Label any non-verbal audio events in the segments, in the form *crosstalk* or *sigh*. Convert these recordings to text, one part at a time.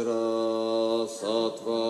Vajra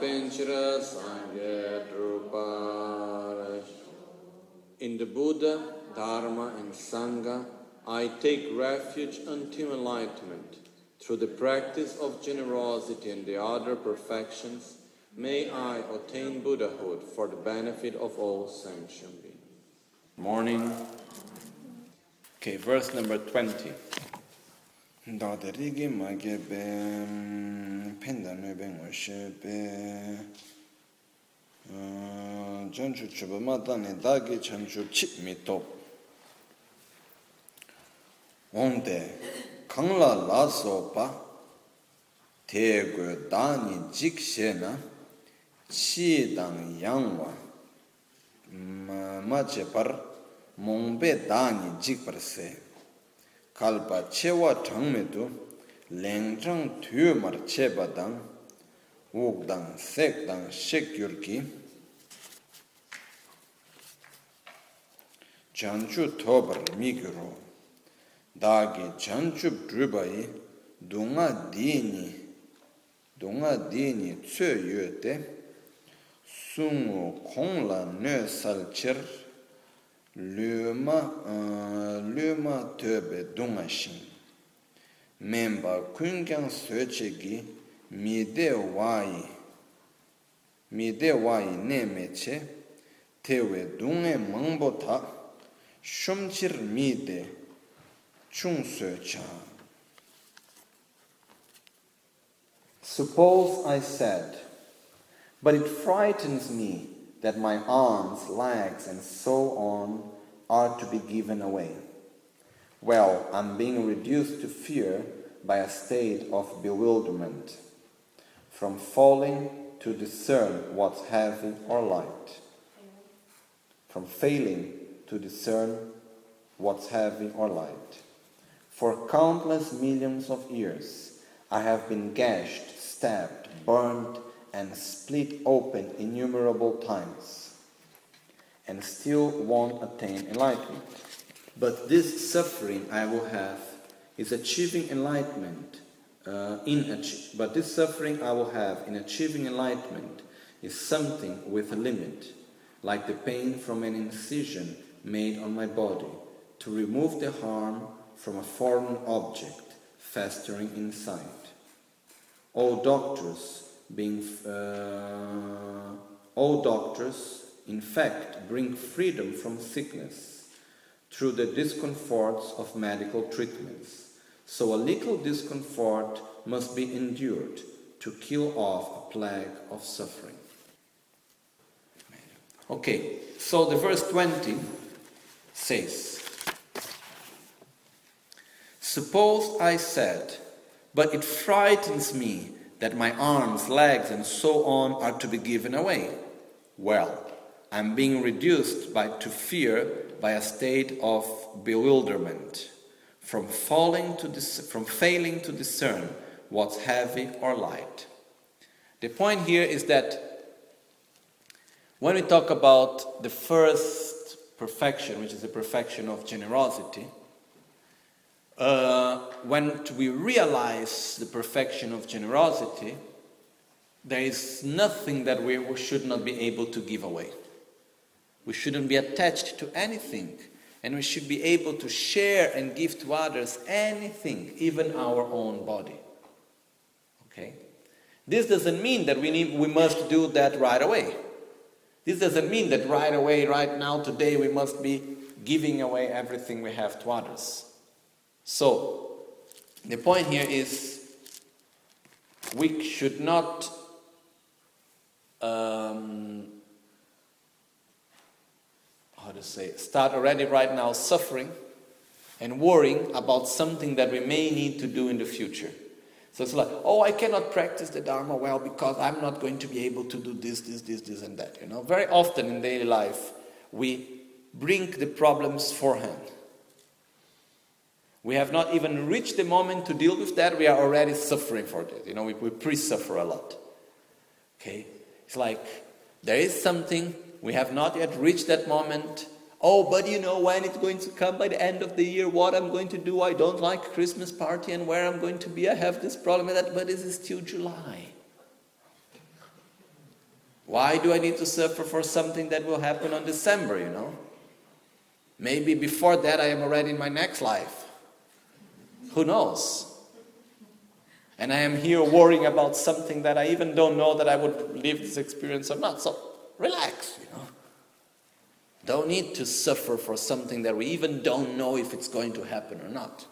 pinchra sangye. In the Buddha, Dharma and Sangha, I take refuge until enlightenment. Through the practice of generosity and the other perfections, may I attain Buddhahood for the benefit of all sentient beings. Morning. Okay, verse number 20. dāgda rīgī mā gēbē, pēndā nūbē ngō shēbē, chānchū chūpa mā tāni dāgī chānchū chīp mī tōp. Ōndē, kānglā lā sō pā, tē gu dāni jīk shē na, chī dāng yāng wā, mā chē par, mōngbē dāni jīk par sē. kalpa chewa changme tu lengchang tuyo mar cheba dang wuk dang sek dang shek gyur ki. Chanchu tobar mi gyuro dagi chanchub drubayi dunga dini dunga dini tsö yö te sungu kongla nö sal chir. luma hm, töbe dunga shin. Memba kungan söche gi mide wayi, mide wayi ne meche, tewe dunga mangbo ta, shumchir mide chung söcha. Suppose I said, but it frightens me that my arms, legs, and so on are to be given away. Well, I'm being reduced to fear by a state of bewilderment, from falling to discern what's heavy or light, from failing to discern what's heavy or light. For countless millions of years, I have been gashed, stabbed, burned, and split open innumerable times, and still won't attain enlightenment. But this suffering I will have is achieving enlightenment. Uh, in but this suffering I will have in achieving enlightenment is something with a limit, like the pain from an incision made on my body to remove the harm from a foreign object festering inside. All doctors, being, uh, all doctors, in fact, bring freedom from sickness through the discomforts of medical treatments. So a little discomfort must be endured to kill off a plague of suffering. Okay, so the verse 20 says, Suppose I said, but it frightens me that my arms, legs, and so on are to be given away. Well, I'm being reduced by, to fear by a state of bewilderment, from falling to dis- from failing to discern what's heavy or light. The point here is that when we talk about the first perfection, which is the perfection of generosity, uh, when we realize the perfection of generosity, there is nothing that we should not be able to give away. We shouldn't be attached to anything, and we should be able to share and give to others anything, even our own body. Okay? This doesn't mean that we, need, we must do that right away. This doesn't mean that right away, right now, today, we must be giving away everything we have to others. So, the point here is we should not um, how to say start already right now suffering and worrying about something that we may need to do in the future. So it's like, oh, I cannot practice the Dharma well because I'm not going to be able to do this, this, this, this, and that. You know, very often in daily life, we bring the problems forehand. We have not even reached the moment to deal with that. We are already suffering for that. You know, we, we pre-suffer a lot. Okay, it's like there is something we have not yet reached that moment Oh, but you know when it's going to come by the end of the year, what I'm going to do. I don't like Christmas party and where I'm going to be. I have this problem with that, but it is still July. Why do I need to suffer for something that will happen on December, you know? Maybe before that I am already in my next life. Who knows? And I am here worrying about something that I even don't know that I would live this experience or not. So relax, you know. Don't need to suffer for something that we even don't know if it's going to happen or not.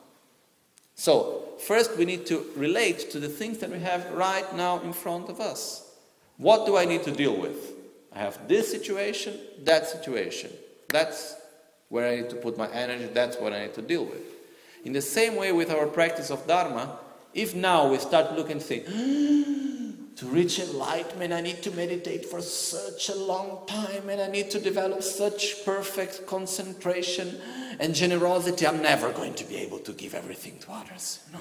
So, first we need to relate to the things that we have right now in front of us. What do I need to deal with? I have this situation, that situation. That's where I need to put my energy, that's what I need to deal with. In the same way with our practice of Dharma, if now we start looking and say, ah, to reach enlightenment, I need to meditate for such a long time and I need to develop such perfect concentration and generosity, I'm never going to be able to give everything to others. No.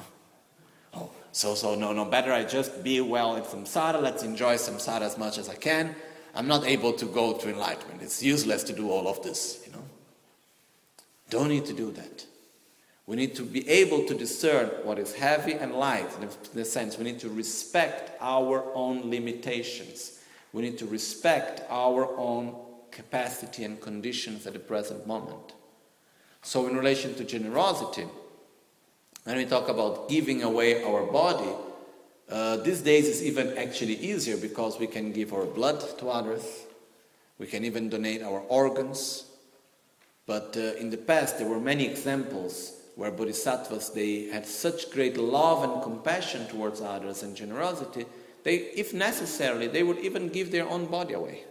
Oh, so, so, no, no, better I just be well in samsara, let's enjoy samsara as much as I can. I'm not able to go to enlightenment. It's useless to do all of this, you know. Don't need to do that. We need to be able to discern what is heavy and light. In the sense, we need to respect our own limitations. We need to respect our own capacity and conditions at the present moment. So, in relation to generosity, when we talk about giving away our body, uh, these days it's even actually easier because we can give our blood to others, we can even donate our organs. But uh, in the past, there were many examples where bodhisattvas they had such great love and compassion towards others and generosity they if necessarily they would even give their own body away.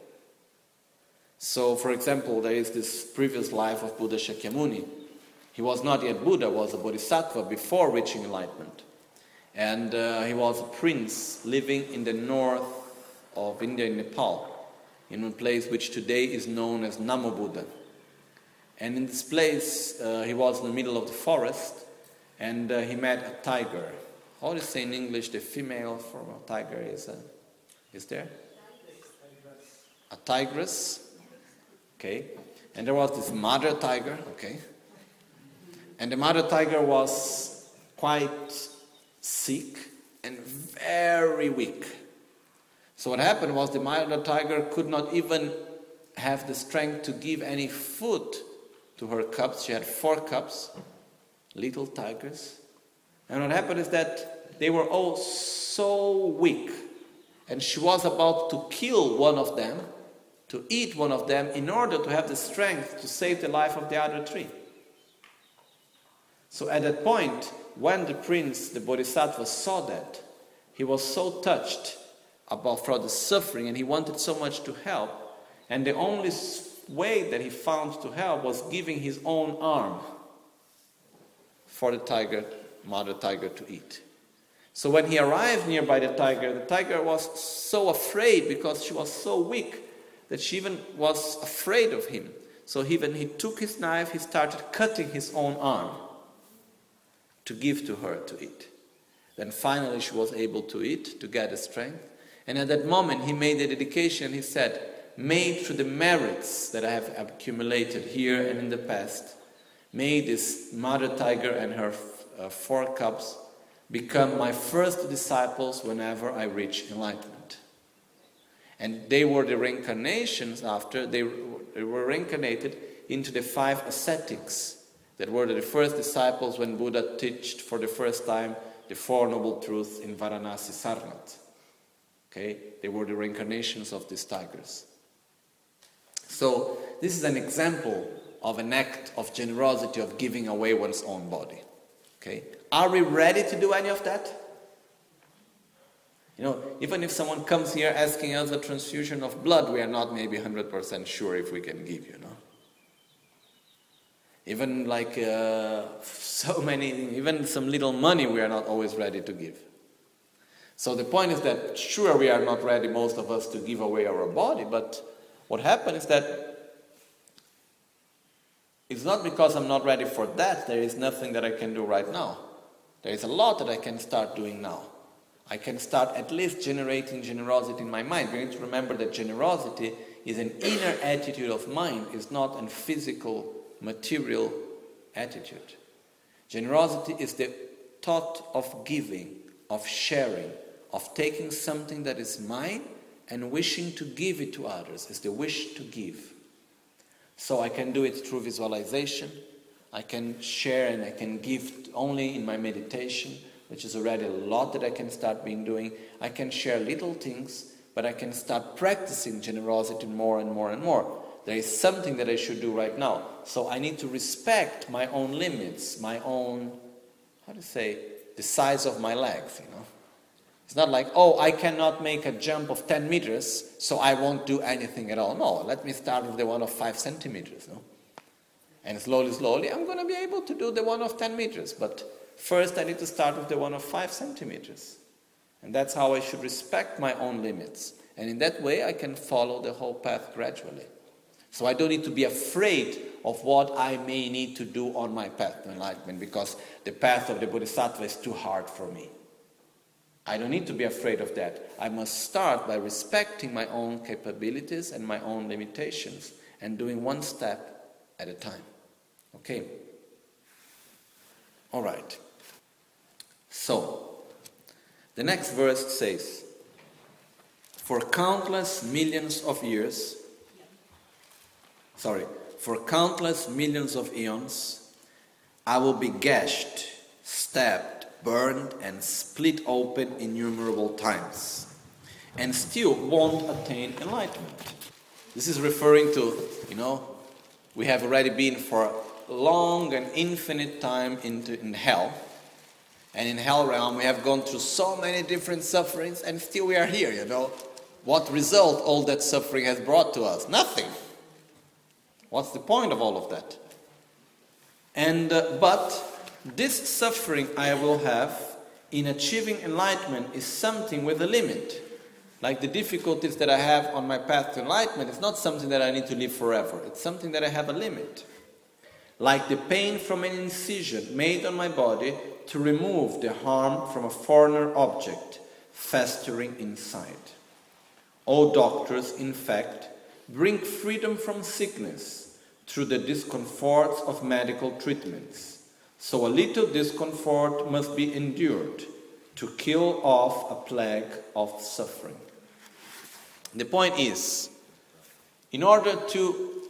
So for example there is this previous life of buddha shakyamuni. He was not yet buddha was a bodhisattva before reaching enlightenment. And uh, he was a prince living in the north of india in nepal in a place which today is known as Namo Buddha. And in this place, uh, he was in the middle of the forest and uh, he met a tiger. How do you say in English the female from a tiger is, uh, is there? A tigress. Okay. And there was this mother tiger. Okay. And the mother tiger was quite sick and very weak. So what happened was the mother tiger could not even have the strength to give any food to her cubs. She had four cubs, little tigers. And what happened is that they were all so weak, and she was about to kill one of them, to eat one of them, in order to have the strength to save the life of the other three. So at that point, when the prince, the bodhisattva, saw that, he was so touched about for the suffering and he wanted so much to help. And the only way that he found to help was giving his own arm for the tiger, mother tiger, to eat. So when he arrived nearby the tiger, the tiger was so afraid because she was so weak that she even was afraid of him. So even he took his knife, he started cutting his own arm to give to her to eat. Then finally she was able to eat, to get the strength. And at that moment he made a dedication. He said, made through the merits that I have accumulated here and in the past, may this mother tiger and her uh, four cubs become my first disciples whenever I reach enlightenment. And they were the reincarnations after, they, they were reincarnated into the five ascetics that were the first disciples when Buddha taught for the first time the Four Noble Truths in Varanasi Sarnath. Okay, they were the reincarnations of these tigers. So, this is an example of an act of generosity of giving away one's own body. Okay? Are we ready to do any of that? You know, even if someone comes here asking us a transfusion of blood, we are not maybe 100% sure if we can give, you know. Even like uh, *laughs* so many, even some little money, we are not always ready to give. So the point is that, sure, we are not ready, most of us, to give away our body, but what happened is that it's not because I'm not ready for that, there is nothing that I can do right now. There is a lot that I can start doing now. I can start at least generating generosity in my mind. We need to remember that generosity is an inner attitude of mind, it's not a physical, material attitude. Generosity is the thought of giving, of sharing, of taking something that is mine and wishing to give it to others is the wish to give. So I can do it through visualization. I can share and I can give only in my meditation, which is already a lot that I can start being doing. I can share little things, but I can start practicing generosity more and more and more. There is something that I should do right now. So I need to respect my own limits, my own, how to say, the size of my legs, you know. It's not like, oh, I cannot make a jump of 10 meters, so I won't do anything at all. No, let me start with the one of 5 centimeters. No? And slowly, slowly, I'm going to be able to do the one of 10 meters. But first, I need to start with the one of 5 centimeters. And that's how I should respect my own limits. And in that way, I can follow the whole path gradually. So I don't need to be afraid of what I may need to do on my path to enlightenment because the path of the Bodhisattva is too hard for me. I don't need to be afraid of that. I must start by respecting my own capabilities and my own limitations and doing one step at a time. Okay? All right. So, the next verse says, For countless millions of years, sorry, for countless millions of eons, I will be gashed, stabbed, burned, and split open innumerable times, and still won't attain enlightenment. This is referring to, you know, we have already been for long and infinite time into in hell. And in hell realm, we have gone through so many different sufferings, and still we are here, you know. What result all that suffering has brought to us? Nothing. What's the point of all of that? And uh, but this suffering I will have in achieving enlightenment is something with a limit. Like the difficulties that I have on my path to enlightenment, it's not something that I need to live forever. It's something that I have a limit. Like the pain from an incision made on my body to remove the harm from a foreigner object festering inside. All doctors, in fact, bring freedom from sickness through the discomforts of medical treatments. So a little discomfort must be endured to kill off a plague of suffering. The point is, in order to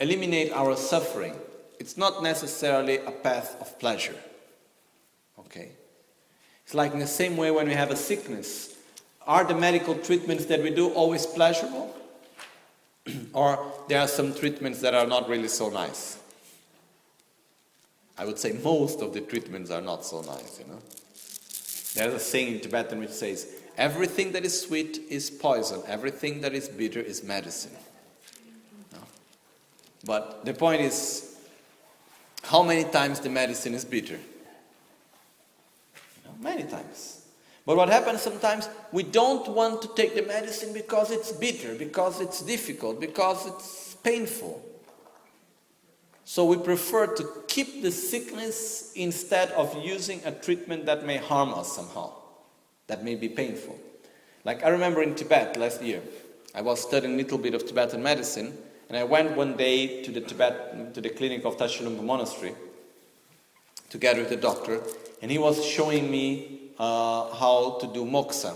eliminate our suffering, it's not necessarily a path of pleasure. Okay? It's like in the same way when we have a sickness. Are the medical treatments that we do always pleasurable? *clears throat* or there are some treatments that are not really so nice? I would say most of the treatments are not so nice, you know. There's a saying in Tibetan which says, everything that is sweet is poison, everything that is bitter is medicine. No? But the point is, how many times the medicine is bitter? You know, many times. But what happens sometimes, we don't want to take the medicine because it's bitter, because it's difficult, because it's painful. So we prefer to keep the sickness instead of using a treatment that may harm us somehow, that may be painful. Like I remember in Tibet last year, I was studying a little bit of Tibetan medicine, and I went one day to the Tibet to the clinic of Tashilhunpo Monastery together with the doctor, and he was showing me uh, how to do moxa.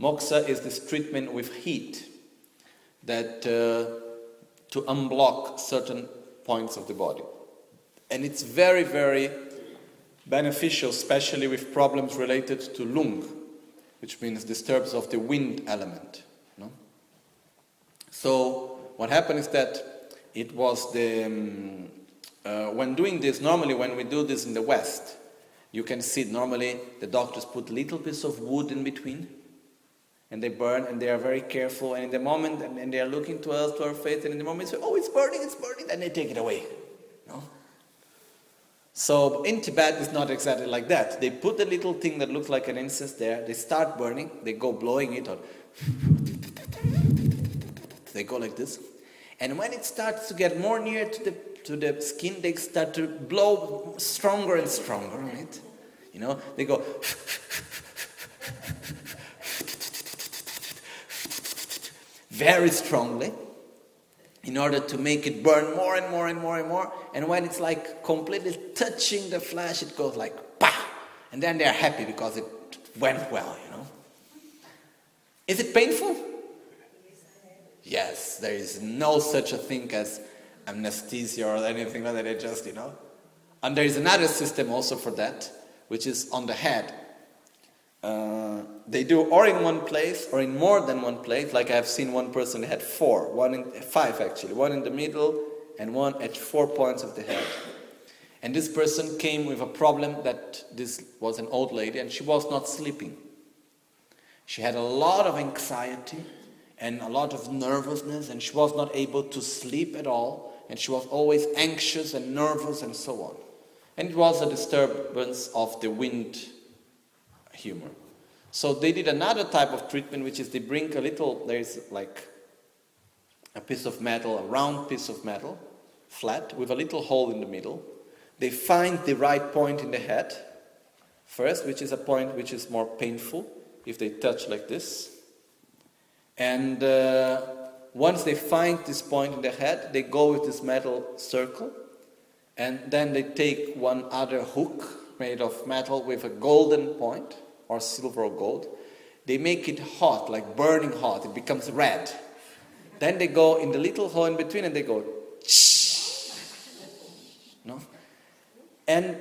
Moxa is this treatment with heat that uh, to unblock certain points of the body. And it's very, very beneficial, especially with problems related to lung, which means disturbance of the wind element. No? So, what happened is that it was the. Um, uh, when doing this, normally when we do this in the West, you can see normally the doctors put little bits of wood in between and they burn and they are very careful. And in the moment and, and they are looking to us to our faith and in the moment say oh it's burning it's burning then they take it away no? So in tibet it's not exactly like that. They put a little thing that looks like an incense there they start burning they go blowing it or *laughs* they go like this. And when it starts to get more near to the to the skin, they start to blow stronger and stronger, right? You know, they go very strongly in order to make it burn more and more and more and more. And when it's like completely touching the flesh, it goes like bah! And then they're happy because it went well, you know. Is it painful? Yes, there is no such a thing as anesthesia or anything like that. It just, you know. And there is another system also for that, which is on the head. Uh, they do or in one place or in more than one place. Like I have seen one person had four, one in five actually, one in the middle and one at four points of the head. And this person came with a problem that this was an old lady and she was not sleeping. She had a lot of anxiety and a lot of nervousness, and she was not able to sleep at all, and she was always anxious and nervous and so on. And it was a disturbance of the wind humor. So they did another type of treatment, which is they bring a little, there is like a piece of metal, a round piece of metal, flat, with a little hole in the middle. They find the right point in the head first, which is a point which is more painful if they touch like this. And uh, once they find this point in the head, they go with this metal circle, and then they take one other hook made of metal with a golden point, or silver or gold. They make it hot, like burning hot, it becomes red. Then they go in the little hole in between and they go, no? And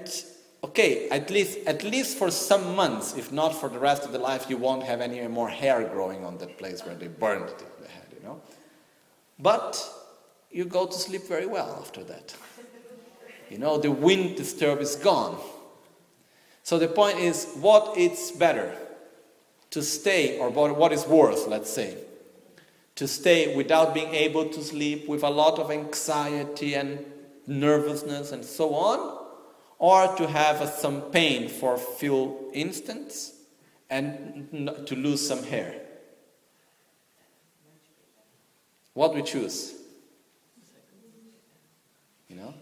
okay, at least at least for some months, if not for the rest of the life, you won't have any more hair growing on that place where they burned the head, you know. But you go to sleep very well after that. You know, the wind disturb is gone. So the point is, what is better? To stay, or what is worse, let's say, to stay without being able to sleep with a lot of anxiety and nervousness and so on, or to have some pain for a few instants and to lose some hair. What we choose? You know?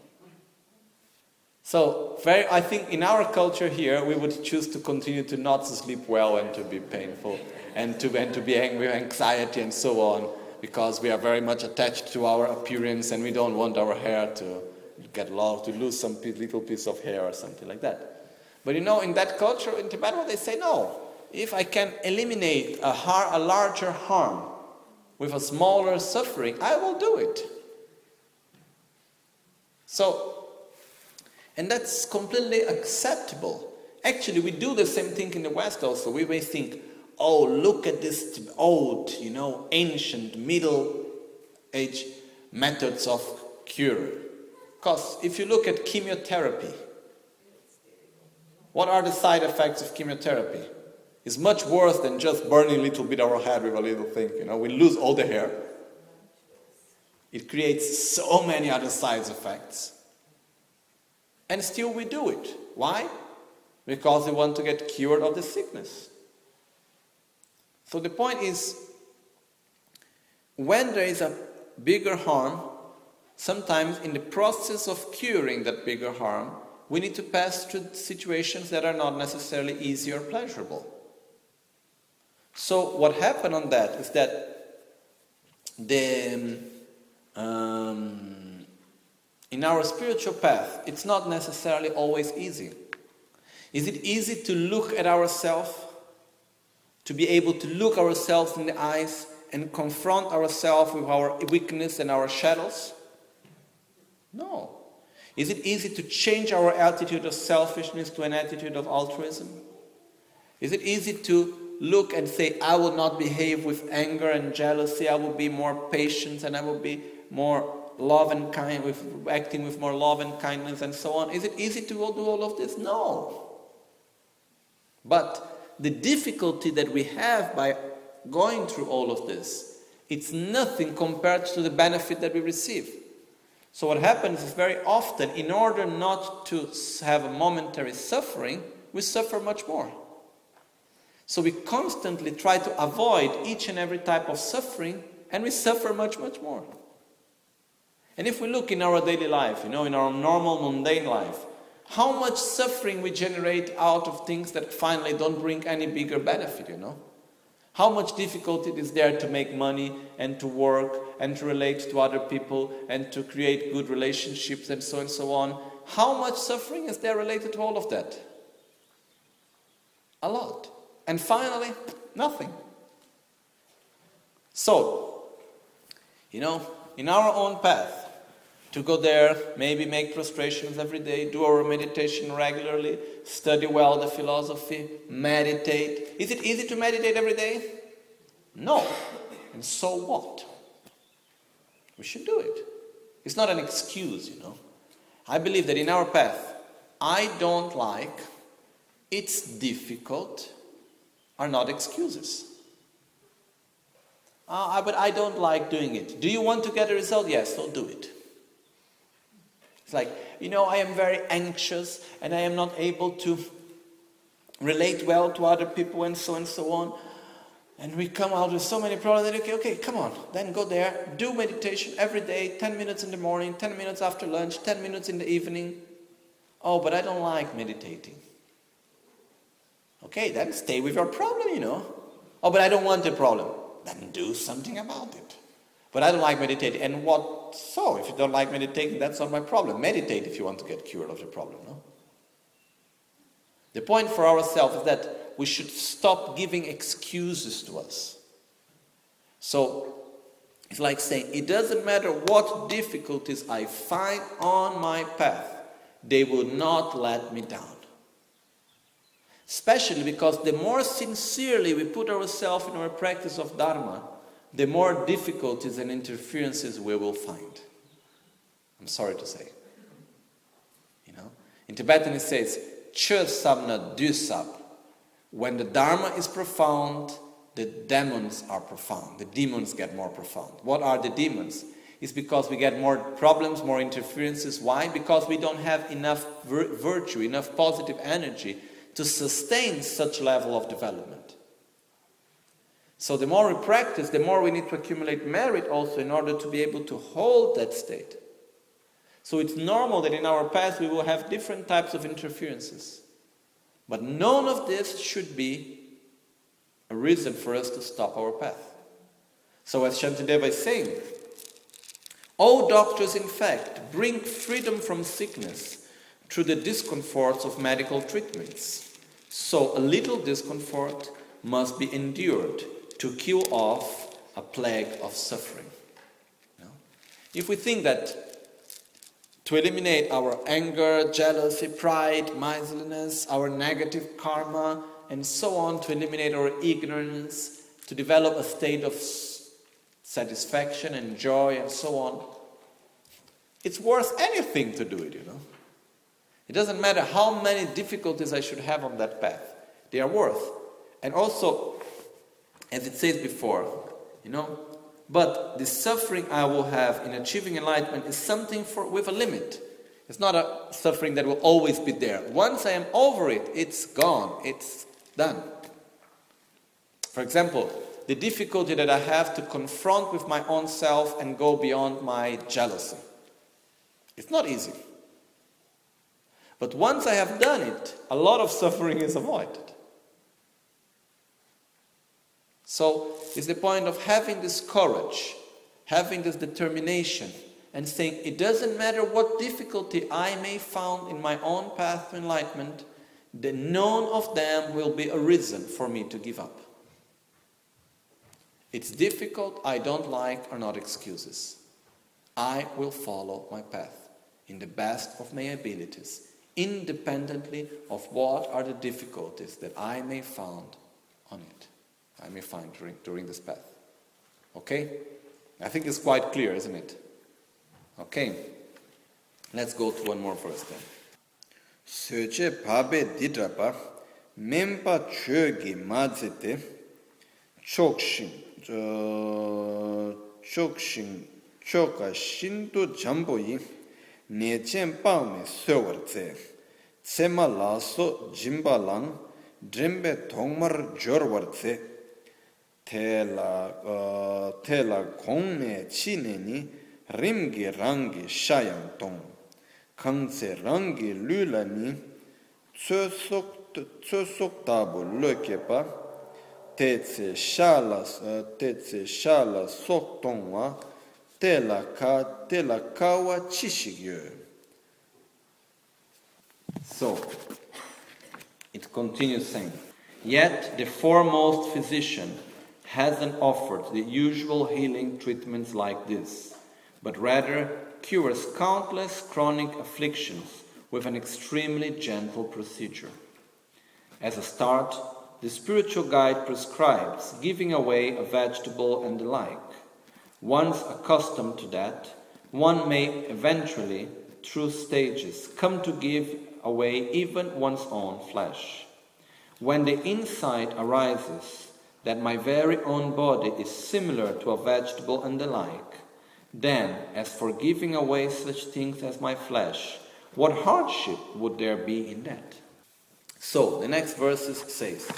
So, very, I think in our culture here, we would choose to continue to not to sleep well and to be painful and to, and to be angry, anxiety, and so on, because we are very much attached to our appearance and we don't want our hair to get lost, to lose some little piece of hair or something like that. But you know, in that culture, in Tibet, they say no. If I can eliminate a, har- a larger harm with a smaller suffering, I will do it. So, and that's completely acceptable. Actually, we do the same thing in the West also. We may think, oh, look at this old, you know, ancient, middle age methods of cure. Because if you look at chemotherapy, what are the side effects of chemotherapy? It's much worse than just burning a little bit of our head with a little thing. You know, we lose all the hair. It creates so many other side effects. And still we do it. Why? Because we want to get cured of the sickness. So the point is when there is a bigger harm, sometimes in the process of curing that bigger harm, we need to pass through situations that are not necessarily easy or pleasurable. So, what happened on that is that the, um, in our spiritual path, it's not necessarily always easy. Is it easy to look at ourselves, to be able to look ourselves in the eyes and confront ourselves with our weakness and our shadows? No. Is it easy to change our attitude of selfishness to an attitude of altruism? Is it easy to look and say, I will not behave with anger and jealousy, I will be more patient and I will be more love and kind with acting with more love and kindness and so on? Is it easy to do all of this? No. But the difficulty that we have by going through all of this, it's nothing compared to the benefit that we receive. So, what happens is very often, in order not to have a momentary suffering, we suffer much more. So, we constantly try to avoid each and every type of suffering, and we suffer much, much more. And if we look in our daily life, you know, in our normal mundane life, how much suffering we generate out of things that finally don't bring any bigger benefit, you know? How much difficulty is there to make money and to work and to relate to other people and to create good relationships and so and so on? How much suffering is there related to all of that? A lot. And finally, nothing. So, you know, in our own path, to go there, maybe make prostrations every day, do our meditation regularly, study well the philosophy, meditate. Is it easy to meditate every day? No. And so what? We should do it. It's not an excuse, you know. I believe that in our path, I don't like, it's difficult, are not excuses. Uh, but I don't like doing it. Do you want to get a result? Yes, so do it. It's like, you know, I am very anxious and I am not able to relate well to other people and so and so on. And we come out with so many problems. Then, okay, okay, come on. Then go there, do meditation every day, 10 minutes in the morning, 10 minutes after lunch, 10 minutes in the evening. Oh, but I don't like meditating. Okay, then stay with your problem, you know. Oh, but I don't want a problem. Then do something about it. But I don't like meditating. And what so? If you don't like meditating, that's not my problem. Meditate if you want to get cured of the problem, no? The point for ourselves is that we should stop giving excuses to us. So it's like saying, it doesn't matter what difficulties I find on my path, they will not let me down. Especially because the more sincerely we put ourselves in our practice of Dharma, the more difficulties and interferences we will find. I'm sorry to say. You know, in Tibetan it says, Chö sab. When the Dharma is profound, the demons are profound. The demons get more profound. What are the demons? It's because we get more problems, more interferences. Why? Because we don't have enough vir- virtue, enough positive energy to sustain such level of development. So the more we practice, the more we need to accumulate merit also in order to be able to hold that state. So it's normal that in our path we will have different types of interferences. But none of this should be a reason for us to stop our path. So as Shantideva is saying, all doctors in fact bring freedom from sickness through the discomforts of medical treatments. So a little discomfort must be endured to kill off a plague of suffering. If we think that to eliminate our anger, jealousy, pride, miserliness, our negative karma, and so on, to eliminate our ignorance, to develop a state of satisfaction and joy, and so on. It's worth anything to do it, you know. It doesn't matter how many difficulties I should have on that path, they are worth. And also, as it says before, you know, but the suffering I will have in achieving enlightenment is something for, with a limit. It's not a suffering that will always be there. Once I am over it, it's gone, it's done. For example, the difficulty that I have to confront with my own self and go beyond my jealousy. It's not easy. But once I have done it, a lot of suffering is avoided. So it's the point of having this courage, having this determination, and saying, it doesn't matter what difficulty I may find in my own path to enlightenment, that none of them will be a reason for me to give up. It's difficult, I don't like, are not excuses. I will follow my path in the best of my abilities, independently of what are the difficulties that I may find on it. I may find during, during this path. Okay? I think it's quite clear, isn't it? Okay. Let's go to one more verse then. Söche pabe didrapa mempa chögi mazete chokshin chokshin choka shinto jamboyi ne chen pa me so war tse tsema la so jimba lang drembe thongmar jor war tse te la te la kong me chi ne ni rim ge rang ge sha yang tong kang tse rang ge lu la ni tsö sok tsö sok ta bo lo ke pa te tse sha la te tse sha la sok tong wa tela ka tela kawa chishigyo so it continues saying yet the foremost physician hasn't offered the usual healing treatments like this, but rather cures countless chronic afflictions with an extremely gentle procedure. As a start, the spiritual guide prescribes giving away a vegetable and the like. Once accustomed to that, one may eventually through stages, come to give away even one's own flesh. When the insight arises that my very own body is similar to a vegetable and the like, then, as for giving away such things as my flesh, what hardship would there be in that? So, the next verses says,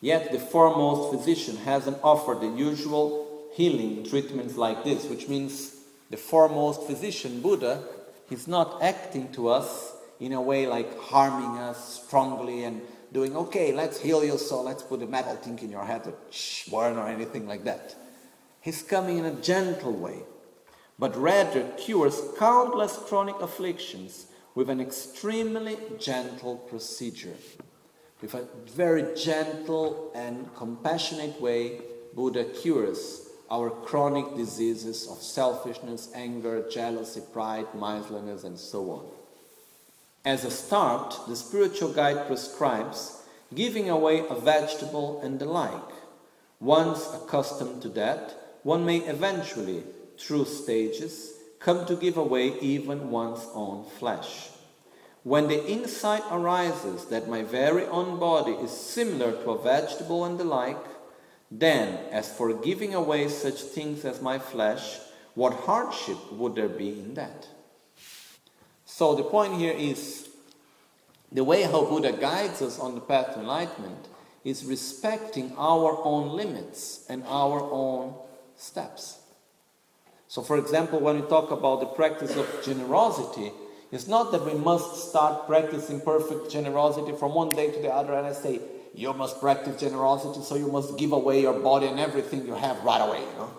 Yet the foremost physician hasn't offered the usual healing treatments like this, which means the foremost physician, Buddha, he's not acting to us in a way like harming us strongly and doing, okay, let's heal your soul, let's put a metal thing in your head to burn or anything like that. He's coming in a gentle way, but rather cures countless chronic afflictions with an extremely gentle procedure. With a very gentle and compassionate way, Buddha cures our chronic diseases of selfishness, anger, jealousy, pride, miserliness, and so on. As a start, the spiritual guide prescribes giving away a vegetable and the like. Once accustomed to that, one may eventually, through stages, come to give away even one's own flesh. When the insight arises that my very own body is similar to a vegetable and the like, then, as for giving away such things as my flesh, what hardship would there be in that? So the point here is the way how Buddha guides us on the path to enlightenment is respecting our own limits and our own steps. So, for example, when we talk about the practice of generosity, it's not that we must start practicing perfect generosity from one day to the other and I say, you must practice generosity, so you must give away your body and everything you have right away, you know.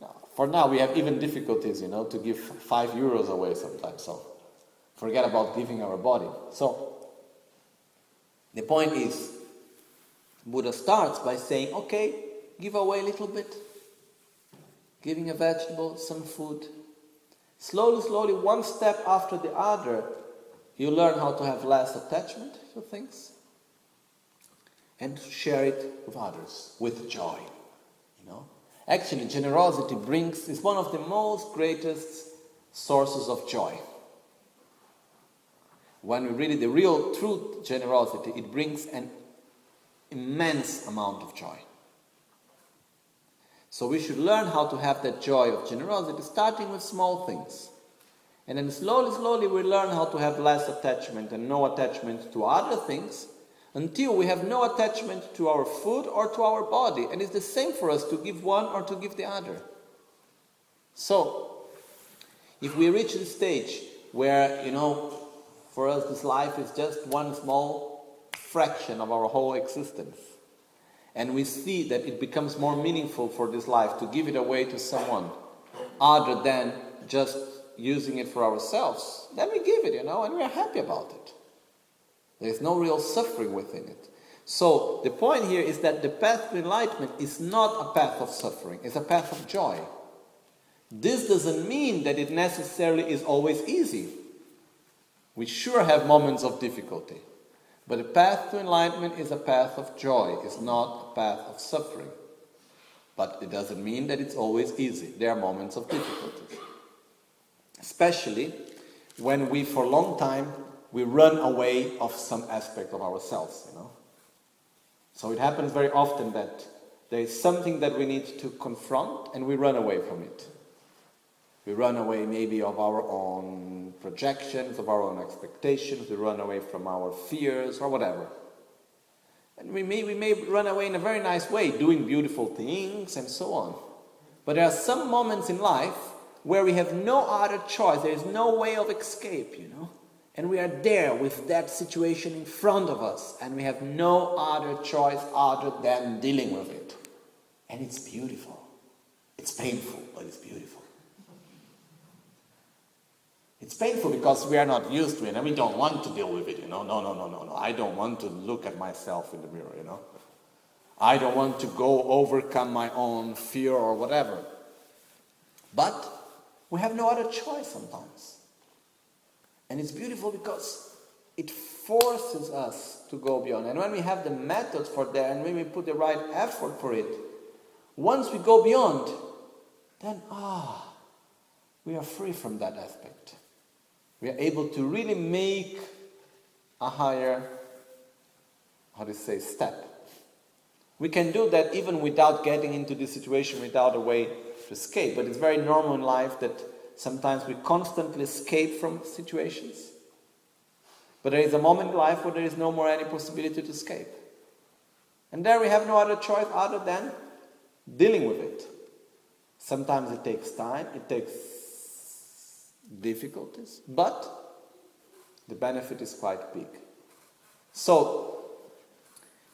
Now, for now, we have even difficulties, you know, to give five euros away sometimes, so forget about giving our body. So, the point is, Buddha starts by saying, okay, give away a little bit, giving a vegetable, some food. Slowly, slowly, one step after the other, you learn how to have less attachment to things and share it with others with joy. You know? Actually, generosity brings is one of the most greatest sources of joy. When we read it, the real true generosity, it brings an immense amount of joy. So we should learn how to have that joy of generosity, starting with small things. And then slowly, slowly, we learn how to have less attachment and no attachment to other things until we have no attachment to our food or to our body. And it's the same for us to give one or to give the other. So, if we reach the stage where, you know, for us this life is just one small fraction of our whole existence, and we see that it becomes more meaningful for this life to give it away to someone other than just using it for ourselves, then we give it, you know, and we're happy about it. There's no real suffering within it. So the point here is that the path to enlightenment is not a path of suffering, it's a path of joy. This doesn't mean that it necessarily is always easy. We sure have moments of difficulty. But the path to enlightenment is a path of joy, it's not a path of suffering. But it doesn't mean that it's always easy. There are moments of difficulties. Especially when we, for a long time, we run away of some aspect of ourselves, you know. So it happens very often that there is something that we need to confront and we run away from it. We run away maybe of our own projections, of our own expectations, we run away from our fears or whatever. And we may, we may run away in a very nice way, doing beautiful things and so on. But there are some moments in life where we have no other choice, there is no way of escape, you know. And we are there with that situation in front of us, and we have no other choice other than dealing with it. And it's beautiful. It's painful, but it's beautiful. It's painful because we are not used to it and we don't want to deal with it, you know. No, no, no, no, no. I don't want to look at myself in the mirror, you know. I don't want to go overcome my own fear or whatever. But we have no other choice sometimes. And it's beautiful because it forces us to go beyond. And when we have the methods for that and when we put the right effort for it, once we go beyond, then ah, we are free from that aspect. We are able to really make a higher, how you say, step. We can do that even without getting into this situation without a way to escape. But it's very normal in life that sometimes we constantly escape from situations. But there is a moment in life where there is no more any possibility to escape. And there we have no other choice other than dealing with it. Sometimes it takes time, it takes difficulties, but the benefit is quite big. So,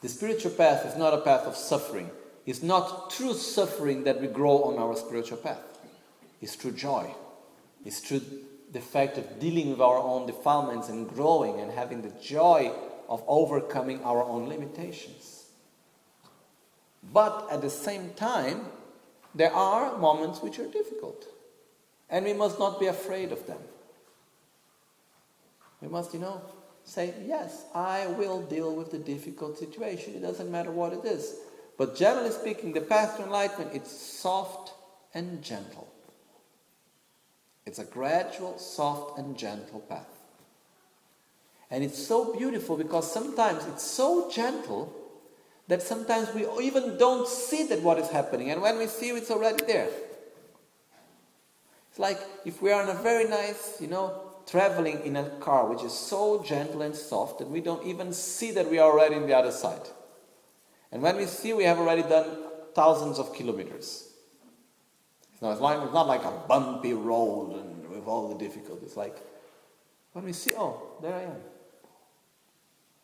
the spiritual path is not a path of suffering. It's not through suffering that we grow on our spiritual path. It's through joy. It's through the fact of dealing with our own defilements and growing and having the joy of overcoming our own limitations. But at the same time, there are moments which are difficult. And we must not be afraid of them. We must, you know, say, yes, I will deal with the difficult situation. It doesn't matter what it is. But generally speaking, the path to enlightenment, it's soft and gentle. It's a gradual, soft, and gentle path. And it's so beautiful because sometimes it's so gentle that sometimes we even don't see that what is happening. And when we see it's already there. It's like if we are in a very nice, you know, traveling in a car which is so gentle and soft that we don't even see that we are already in the other side. And when we see, we have already done thousands of kilometers. So it's, like, it's not like a bumpy road and with all the difficulties. Like when we see, oh, there I am.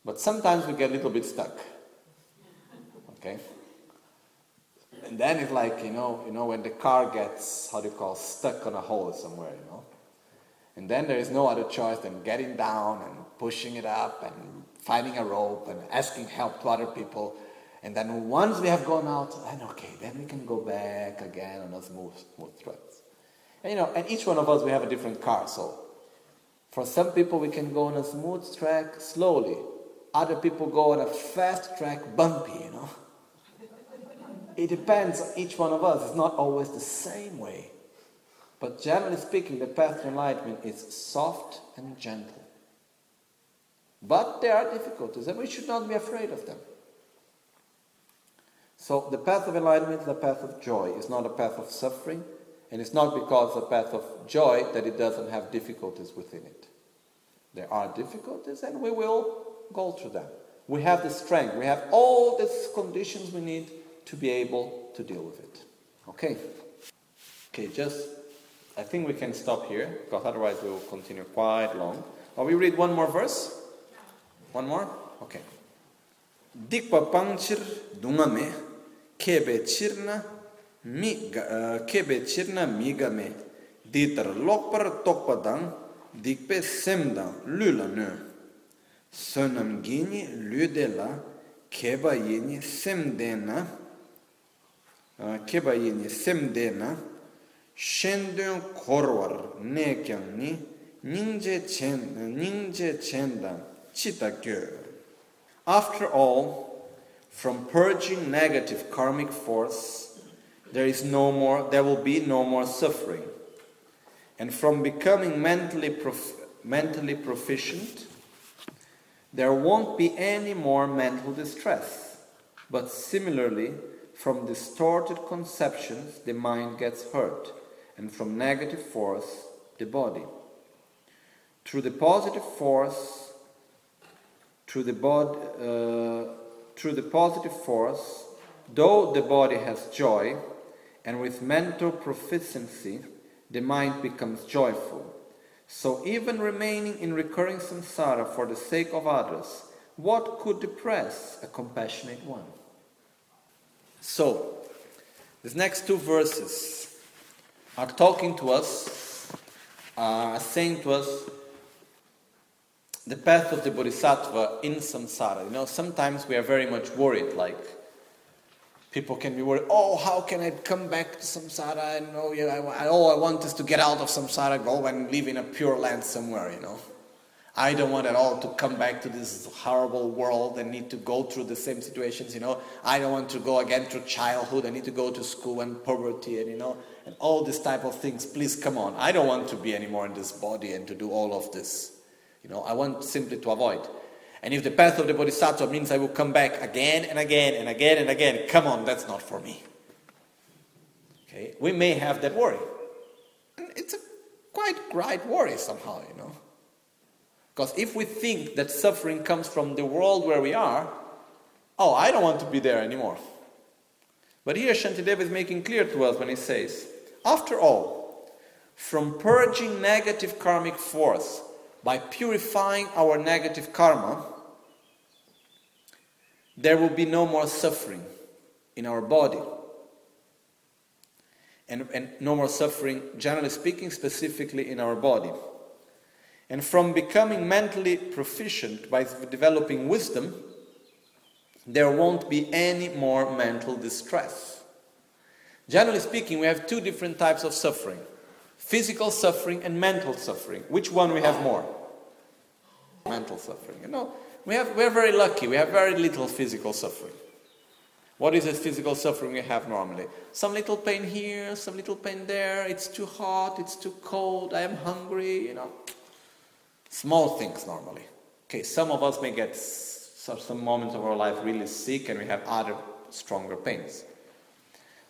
But sometimes we get a little bit stuck. Okay? And then it's like, you know, you know, when the car gets, how do you call, stuck on a hole somewhere, you know. And then there is no other choice than getting down and pushing it up and finding a rope and asking help to other people. And then once we have gone out, then okay, then we can go back again on a smooth, smooth track. And you know, and each one of us we have a different car. So for some people we can go on a smooth track slowly. Other people go on a fast track bumpy, you know. It depends on each one of us. It's not always the same way. But generally speaking, the path to enlightenment is soft and gentle. But there are difficulties, and we should not be afraid of them. So the path of enlightenment is path of joy. It's not a path of suffering, and it's not because the path of joy that it doesn't have difficulties within it. There are difficulties, and we will go through them. We have the strength, we have all the conditions we need to be able to deal with it. Okay? Okay, just, I think we can stop here, because otherwise we will continue quite long. Or we read one more verse? One more? Okay. Dikpa pangchir dungame, kebe chirna mi eh, kebe chirna mi game ditar lokpar tokpa dang dikpe sem dang lu la nu. Sonam gini lu de la keba yeni sem de na eh, keba yeni sem de na shen dön korwar ne kyang ni ningje chen ningje chen dang chita kyo. After all from purging negative karmic force, there is no more, there will be no more suffering. And from becoming mentally, prof, mentally proficient, there won't be any more mental distress. But similarly, from distorted conceptions, the mind gets hurt, and from negative force, the body. Through the positive force, through the body, uh, through the positive force, though the body has joy, and with mental proficiency, the mind becomes joyful. So, even remaining in recurring samsara for the sake of others, what could depress a compassionate one? So, these next two verses are talking to us, are saying to us the path of the bodhisattva in samsara. You know, sometimes we are very much worried, like people can be worried, oh, how can I come back to samsara? And oh, yeah, I, all I want is to get out of samsara, go and live in a pure land somewhere, you know. I don't want at all to come back to this horrible world and need to go through the same situations, you know. I don't want to go again through childhood. I need to go to school and poverty and, you know, and all this type of things. Please come on. I don't want to be anymore in this body and to do all of this. You know, I want simply to avoid. And if the path of the bodhisattva means I will come back again and again and again and again, come on, that's not for me. Okay? We may have that worry. And it's a quite right worry somehow, you know. Because if we think that suffering comes from the world where we are, oh, I don't want to be there anymore. But here Shantideva is making clear to us when he says, after all, from purging negative karmic force by purifying our negative karma, there will be no more suffering in our body. And, and no more suffering, generally speaking, specifically in our body. And from becoming mentally proficient by developing wisdom, there won't be any more mental distress. Generally speaking, we have two different types of suffering physical suffering and mental suffering. Which one we have more? Mental suffering. You know, we have, we're very lucky, we have very little physical suffering. What is the physical suffering we have normally? Some little pain here, some little pain there, it's too hot, it's too cold, I am hungry, you know. Small things normally. Okay, some of us may get some moments of our life really sick and we have other stronger pains.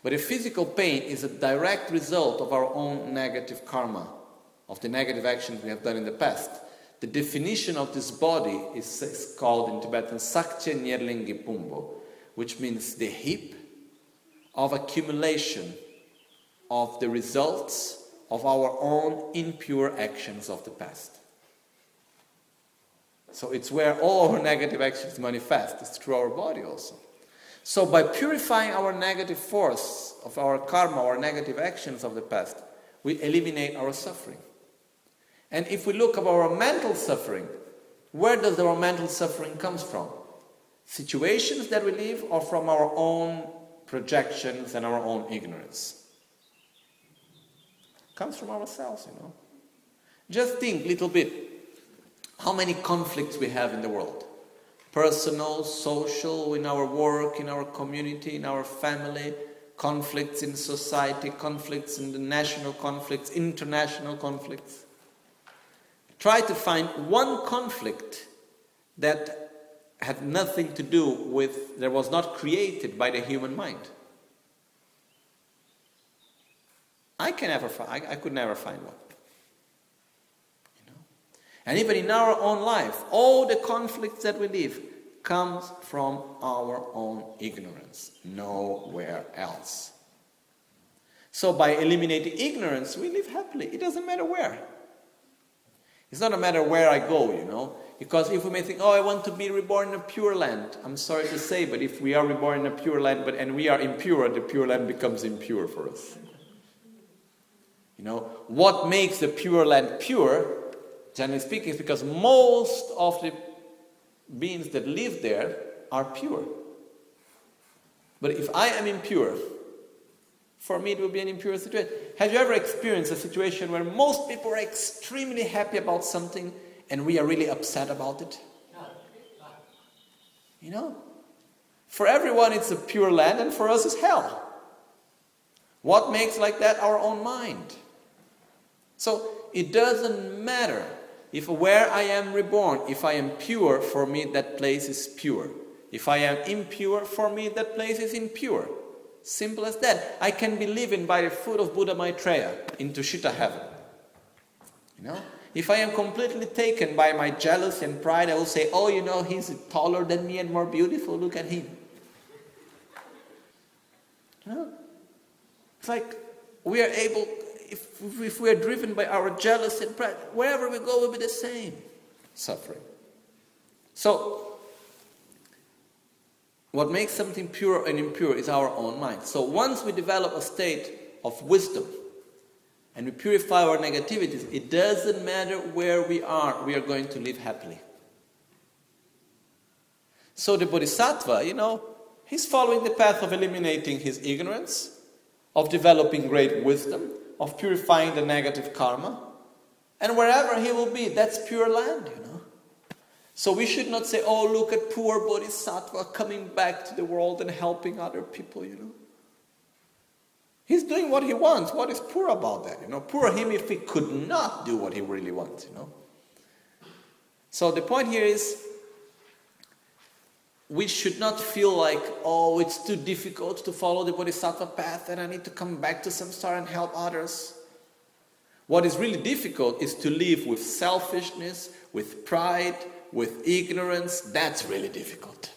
But a physical pain is a direct result of our own negative karma, of the negative actions we have done in the past. The definition of this body is, is called in Tibetan Sakche Nyerlingi Pumbo, which means the heap of accumulation of the results of our own impure actions of the past. So it's where all our *laughs* negative actions manifest, it's through our body also. So by purifying our negative force of our karma, our negative actions of the past, we eliminate our suffering. And if we look at our mental suffering, where does our mental suffering comes from? Situations that we live or from our own projections and our own ignorance? Comes from ourselves, you know. Just think a little bit how many conflicts we have in the world personal, social, in our work, in our community, in our family, conflicts in society, conflicts in the national conflicts, international conflicts. Try to find one conflict that had nothing to do with, that was not created by the human mind. I can never find, I, I could never find one. And even in our own life, all the conflicts that we live comes from our own ignorance, nowhere else. So by eliminating ignorance, we live happily. It doesn't matter where. It's not a matter where I go, you know. Because if we may think, oh, I want to be reborn in a pure land, I'm sorry to say, but if we are reborn in a pure land, but and we are impure, the pure land becomes impure for us. You know, what makes the pure land pure generally speaking, is because most of the beings that live there are pure. But if I am impure, for me it will be an impure situation. Have you ever experienced a situation where most people are extremely happy about something and we are really upset about it? You know? For everyone it's a pure land and for us it's hell. What makes like that our own mind? So it doesn't matter if where I am reborn, if I am pure, for me that place is pure. If I am impure, for me that place is impure. Simple as that. I can be living by the foot of Buddha Maitreya in Tushita heaven. You know? If I am completely taken by my jealousy and pride, I will say, oh, you know, he's taller than me and more beautiful. Look at him. You know? It's like we are able, if, we are driven by our jealousy and pride, wherever we go will be the same suffering. So, what makes something pure and impure is our own mind. So, once we develop a state of wisdom and we purify our negativities, it doesn't matter where we are, we are going to live happily. So, the Bodhisattva, you know, he's following the path of eliminating his ignorance, of developing great wisdom, of purifying the negative karma. And wherever he will be, that's pure land, you know. So we should not say, oh, look at poor Bodhisattva coming back to the world and helping other people, you know. He's doing what he wants. What is poor about that? You know, poor him if he could not do what he really wants, you know. So the point here is we should not feel like, oh, it's too difficult to follow the Bodhisattva path and I need to come back to samsara and help others. What is really difficult is to live with selfishness, with pride, with ignorance. That's really difficult.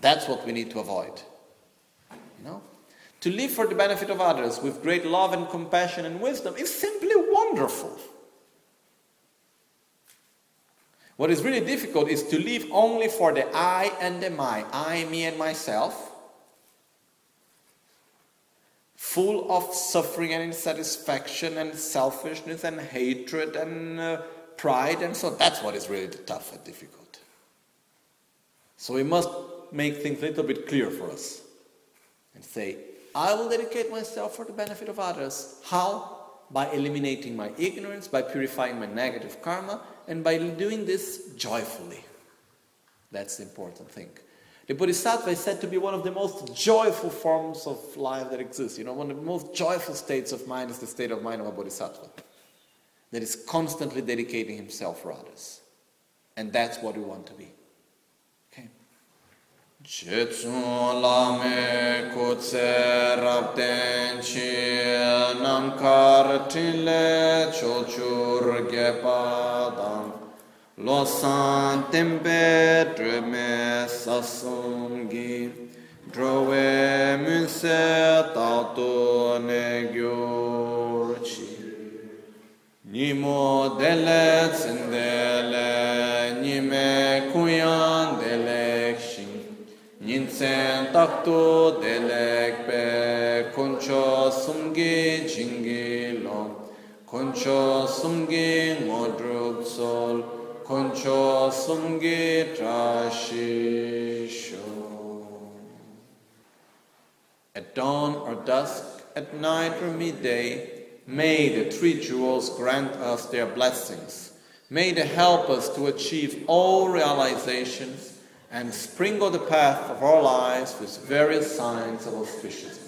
That's what we need to avoid. You know? To live for the benefit of others with great love and compassion and wisdom is simply wonderful. What is really difficult is to live only for the I and the my, I, me, and myself, full of suffering and insatisfaction and selfishness and hatred and uh, pride, and so that's what is really tough and difficult. So we must make things a little bit clear for us and say, I will dedicate myself for the benefit of others. How? By eliminating my ignorance, by purifying my negative karma, and by doing this joyfully. That's the important thing. The Bodhisattva is said to be one of the most joyful forms of life that exists. You know, one of the most joyful states of mind is the state of mind of a Bodhisattva that is constantly dedicating himself for others. And that's what we want to be. Cețul lame cu țeraptenci nam cartile ciociur gepadam. Lo santem petre sasungi drove münse tatu negiurci nimo dele cindele nime cuiande Ninsen takto delek pe koncho sumgi jingi lo Koncho sumgi ngodruk sol concho sumgi trashisho. At dawn or dusk, at night or midday, may the three jewels grant us their blessings. May they help us to achieve all realizations and sprinkle the path of our lives with various signs of auspiciousness.